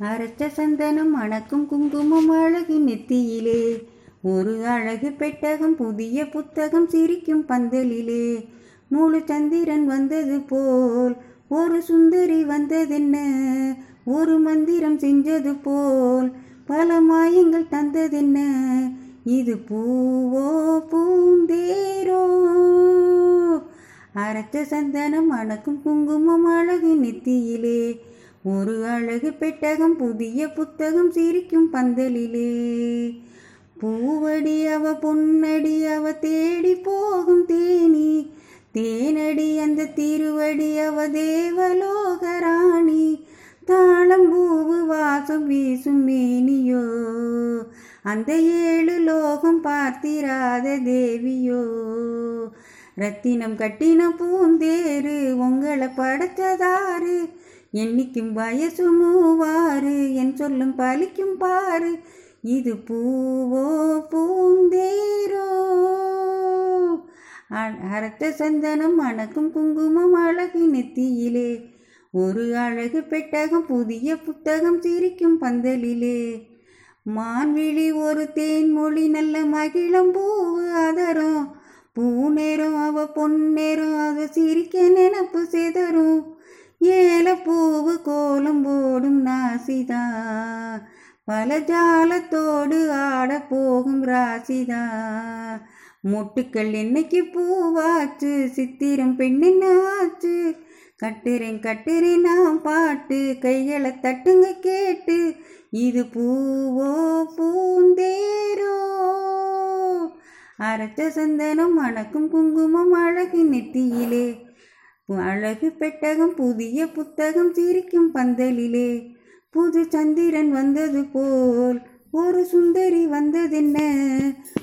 அரைச்ச சந்தனம் அணக்கும் குங்குமம் அழகு நெத்தியிலே. ஒரு அழகு பெட்டகம் புதிய புத்தகம் சிரிக்கும் பந்தலிலே. முழு சந்திரன் வந்தது போல் ஒரு சுந்தரி வந்ததென்ன? ஒரு மந்திரம் செஞ்சது போல் பல மாயங்கள் தந்ததென்ன? இது பூவோ பூந்தேரோ? அரைச்ச சந்தனம் அணக்கும் குங்குமம் அழகு நெத்தியிலே. ஒரு அழகு பெட்டகம் புதிய புத்தகம் சிரிக்கும் பந்தலிலே. பூவடி அவ பொன்னடி அவ தேடி போகும் தேனி. தேனடி அந்த திருவடி அவ தேவலோகராணி தாளம் பூவு வாசம் வீசும் மேனியோ. அந்த ஏழு லோகம் பார்த்திராத தேவியோ. ரத்தினம் கட்டின பூந்தேரு உங்களை படைச்சதாரு என்னைக்கும் வயசு மூவாறு என் சொல்லும் பலிக்கும் பாரு இது பூவோ பூந்தேரோ. அரத்த சந்தனம் அணக்கும் குங்குமம் அழகு நெத்தியிலே ஒரு அழகு பெட்டகம் புதிய புத்தகம் சிரிக்கும் பந்தலிலே. மான்விழி ஒரு தேன்மொழி நல்ல மகிழம் பூவு அதரும் பூ நேரம் அவ பொன்னேரம் அது சிரிக்க நினப்பு செதறும் ஏலப்பூவு கோலம் போடும் நாசிதா பல ஜாலத்தோடு ஆட போகும் ராசிதா. மொட்டுக்கள் என்னைக்கு பூவாச்சு சித்திரம் பெண்ணென்ன கட்டுறேன் கட்டுறேன் நான் பாட்டு கைகளை தட்டுங்க கேட்டு இது பூவோ பூந்தேரோ? அரைச்ச சந்தனம் மணக்கும் குங்குமம் அழகு நெத்தியிலே அழகு பெட்டகம் புதிய புத்தகம் சிரிக்கும் பந்தலிலே. புது சந்திரன் வந்தது போல் ஒரு சுந்தரி வந்ததென்ன?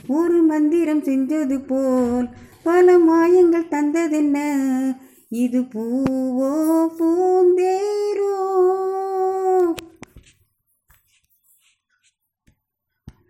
ஒரு மந்திரம் செஞ்சது போல் பல மாயங்கள் தந்ததென்ன? இது பூவோ பூந்தேரோ